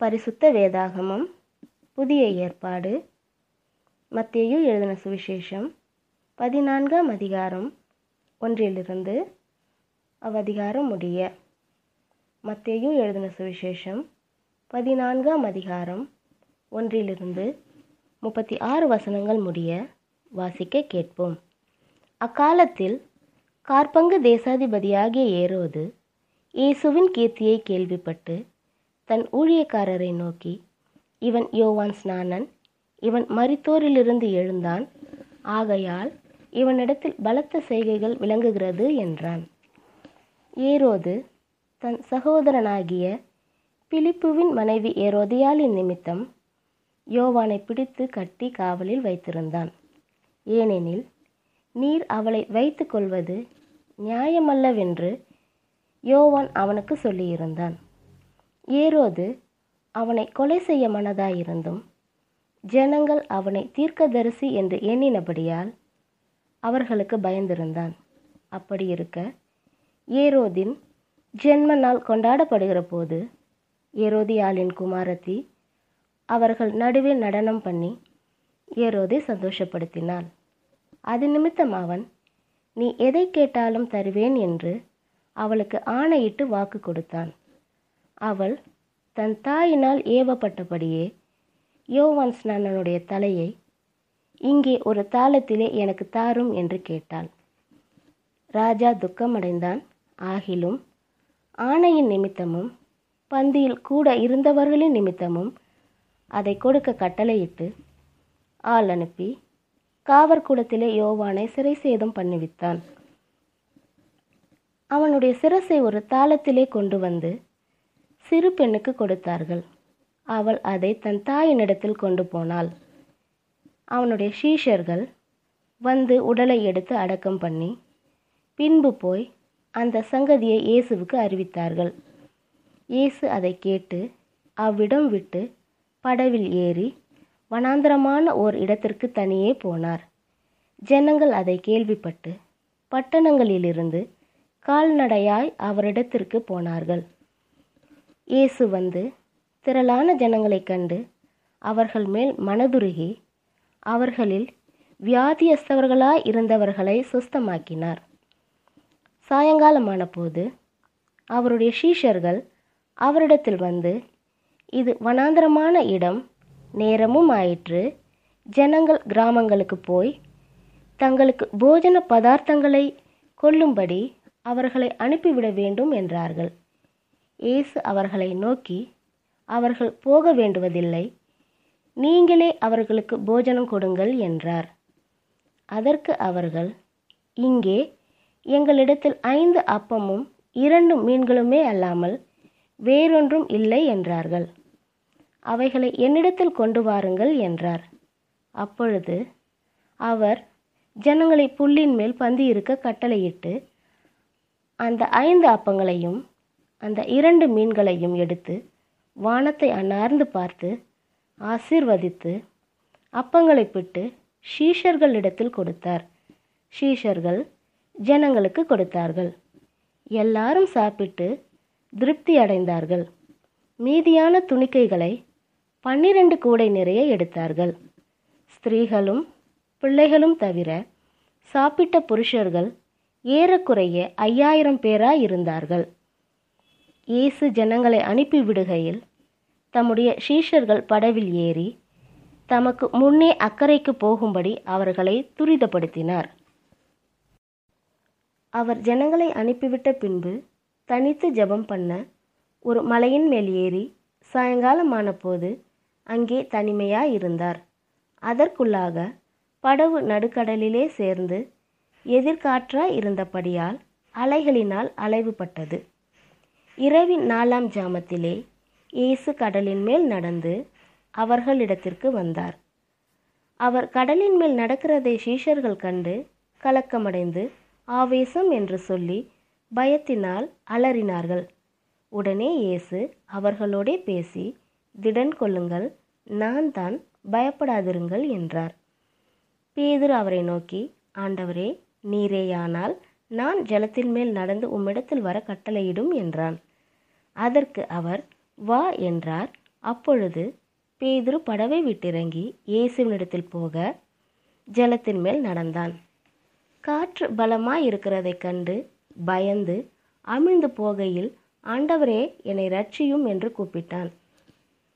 பரிசுத்த வேதாகமம் புதிய ஏற்பாடு மத்தியு எழுதின சுவிசேஷம் பதினான்காம் அதிகாரம் ஒன்றிலிருந்து அவ்வதிகாரம் முடிய மத்தியு எழுதின சுவிசேஷம் பதினான்காம் அதிகாரம் ஒன்றிலிருந்து முப்பத்தி ஆறு வசனங்கள் முடிய வாசிக்க கேட்போம். அக்காலத்தில் கார்பங்கு தேசாதிபதியாகிய ஏரோது இயேசுவின் கீர்த்தியை கேள்விப்பட்டு தன் ஊழியக்காரரை நோக்கி இவன் யோவான் ஸ்நானன். இவன் மரித்தோரிலிருந்து எழுந்தான். ஆகையால் இவனிடத்தில் பலத்த செய்கைகள் விளங்குகிறது என்றான். ஏரோது தன் சகோதரனாகிய பிலிப்புவின் மனைவி ஏரோதியாலின் நிமித்தம் யோவானை பிடித்து கட்டி காவலில் வைத்திருந்தான். ஏனெனில் நீர் அவளை வைத்து கொள்வது நியாயமல்லவென்று யோவான் அவனுக்கு சொல்லியிருந்தான். ஏரோது அவனை கொலை செய்ய மனதாயிருந்தும் ஜனங்கள் அவனை தீர்க்கதரிசி என்று எண்ணினபடியால் அவர்களுக்கு பயந்திருந்தான். அப்படி இருக்க ஏரோதின் ஜென்ம நாள் கொண்டாடப்படுகிற போது ஏரோதியாளின் குமாரத்தி அவர்கள் நடுவே நடனம் பண்ணி ஏரோதை சந்தோஷப்படுத்தினாள். அது நிமித்தம் அவன் நீ எதை கேட்டாலும் தருவேன் என்று அவளுக்கு ஆணையிட்டு வாக்கு கொடுத்தான். அவள் தன் தாயினால் ஏவப்பட்டபடியே யோவான் ஸ்நானனுடைய தலையை இங்கே ஒரு தாளத்திலே எனக்கு தாரும் என்று கேட்டாள். ராஜா துக்கமடைந்தான். ஆகிலும் ஆணையின் நிமித்தமும் பந்தியில் கூட இருந்தவர்களின் நிமித்தமும் அதை கொடுக்க கட்டளையிட்டு ஆள் அனுப்பி காவற்கூடத்திலே யோவானை சிறை சேதம் பண்ணிவித்தான். அவனுடைய சிரசை ஒரு தாளத்திலே கொண்டு வந்து சிறு பெண்ணுக்கு கொடுத்தார்கள். அவள் அதை தன் தாயினிடத்தில் கொண்டு போனாள். அவனுடைய சீஷர்கள் வந்து உடலை எடுத்து அடக்கம் பண்ணி பின்பு போய் அந்த சங்கதியை இயேசுவுக்கு அறிவித்தார்கள். இயேசு அதை கேட்டு அவ்விடம் விட்டு படவில் ஏறி வனாந்தரமான ஓர் இடத்திற்கு தனியே போனார். ஜனங்கள் அதை கேள்விப்பட்டு பட்டணங்களிலிருந்து கால்நடையாய் அவரிடத்திற்கு போனார்கள். இயேசு வந்து திரளான ஜனங்களைக் கண்டு அவர்கள் மேல் மனதுருகி அவர்களில் வியாதியஸ்தவர்களாய் இருந்தவர்களை சுஸ்தமாக்கினார். சாயங்காலமான போது அவருடைய சீஷர்கள் அவரிடத்தில் வந்து இது வனாந்தரமான இடம் நேரமும் ஆயிற்று. ஜனங்கள் கிராமங்களுக்கு போய் தங்களுக்கு போஜன பதார்த்தங்களை கொள்ளும்படி அவர்களை அனுப்பிவிட வேண்டும் என்றார்கள். இயேசு அவர்களை நோக்கி அவர்கள் போக வேண்டுவதில்லை. நீங்களே அவர்களுக்கு போஜனம் கொடுங்கள் என்றார். அதற்கு அவர்கள் இங்கே எங்களிடத்தில் ஐந்து அப்பமும் இரண்டு மீன்களுமே அல்லாமல் வேறொன்றும் இல்லை என்றார்கள். அவைகளை என்னிடத்தில் கொண்டு வாருங்கள் என்றார். அப்பொழுது அவர் ஜனங்களை புல்லின் மேல் பந்தி இருக்க கட்டளையிட்டு அந்த ஐந்து அப்பங்களையும் அந்த இரண்டு மீன்களையும் எடுத்து வானத்தை அன்னார்ந்து பார்த்து ஆசீர்வதித்து அப்பங்களை பிட்டு ஷீஷர்களிடத்தில் கொடுத்தார். ஷீஷர்கள் ஜனங்களுக்கு கொடுத்தார்கள். எல்லாரும் சாப்பிட்டு திருப்தி அடைந்தார்கள். மீதியான துணிக்கைகளை பன்னிரண்டு கூடை நிறைய எடுத்தார்கள். ஸ்திரீகளும் பிள்ளைகளும் தவிர சாப்பிட்ட புருஷர்கள் ஏறக்குறைய ஐயாயிரம் பேராய் இருந்தார்கள். இயேசு ஜனங்களை அனுப்பி விடுகையில் தம்முடைய சீஷர்கள் படவில் ஏறி தமக்கு முன்னே அக்கறைக்கு போகும்படி அவர்களை துரிதப்படுத்தினார். அவர் ஜனங்களை அனுப்பிவிட்ட பின்பு தனித்து ஜெபம் பண்ண ஒரு மலையின் மேல் ஏறி சாயங்காலமான போது அங்கே தனிமையாயிருந்தார். அதற்குள்ளாக படவு நடுக்கடலிலே சேர்ந்து எதிர்காற்றாய் இருந்தபடியால் அலைகளினால் அலைவுபட்டது. இரவின் நாலாம் ஜாமத்திலே இயேசு கடலின் மேல் நடந்து அவர்களிடத்திற்கு வந்தார். அவர் கடலின் மேல் நடக்கிறதை சீஷர்கள் கண்டு கலக்கமடைந்து ஆவேசம் என்று சொல்லி பயத்தினால் அலறினார்கள். உடனே இயேசு அவர்களோடே பேசி திடன் கொள்ளுங்கள் நான் தான் பயப்படாதிருங்கள் என்றார். பேதுரு அவரை நோக்கி ஆண்டவரே நீரேயானால் நான் ஜலத்தின் மேல் நடந்து உம்மிடத்தில் வர கட்டளையிடும் என்றான். அதற்கு அவர் வா என்றார். அப்பொழுது பேதுரு படவை விட்டிறங்கி இயேசுவினிடத்தில் போக ஜலத்தின் மேல் நடந்தான். காற்று பலமாய் இருக்கிறதைக் கண்டு பயந்து அமிழ்ந்து போகையில் ஆண்டவரே என்னை ரட்சியும் என்று கூப்பிட்டான்.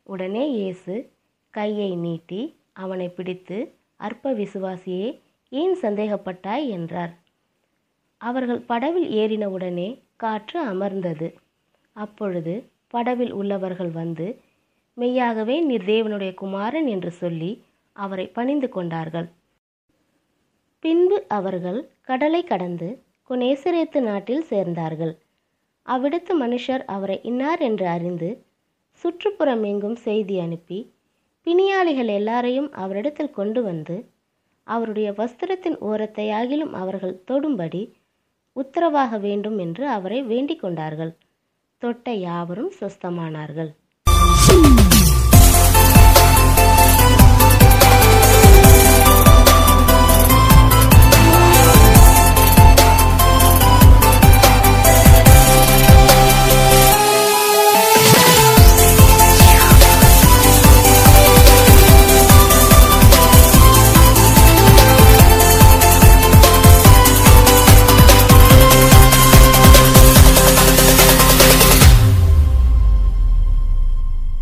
உடனே இயேசு கையை நீட்டி அவனை பிடித்து அற்ப விசுவாசியே ஏன் சந்தேகப்பட்டாய்? என்றார். அவர்கள் படவில் ஏறினவுடனே காற்று அமர்ந்தது. அப்பொழுது படவில் உள்ளவர்கள் வந்து மெய்யாகவே நீர் தேவனுடைய குமாரன் என்று சொல்லி அவரை பணிந்து கொண்டார்கள். பின்பு அவர்கள் கடலை கடந்து குனேசரேத்து நாட்டில் சேர்ந்தார்கள். அவ்விடத்து மனுஷர் அவரை இன்னார் என்று அறிந்து சுற்றுப்புறம் எங்கும் செய்தி அனுப்பி பிணியாளிகள் எல்லாரையும் அவரிடத்தில் கொண்டு வந்து அவருடைய வஸ்திரத்தின் ஓரத்தை ஆகிலும் அவர்கள் தொடும்படி உத்தரவாக வேண்டும் என்று அவரை வேண்டிக் கொண்டார்கள். தொட்ட யாவரும் சொஸ்தமானார்கள்.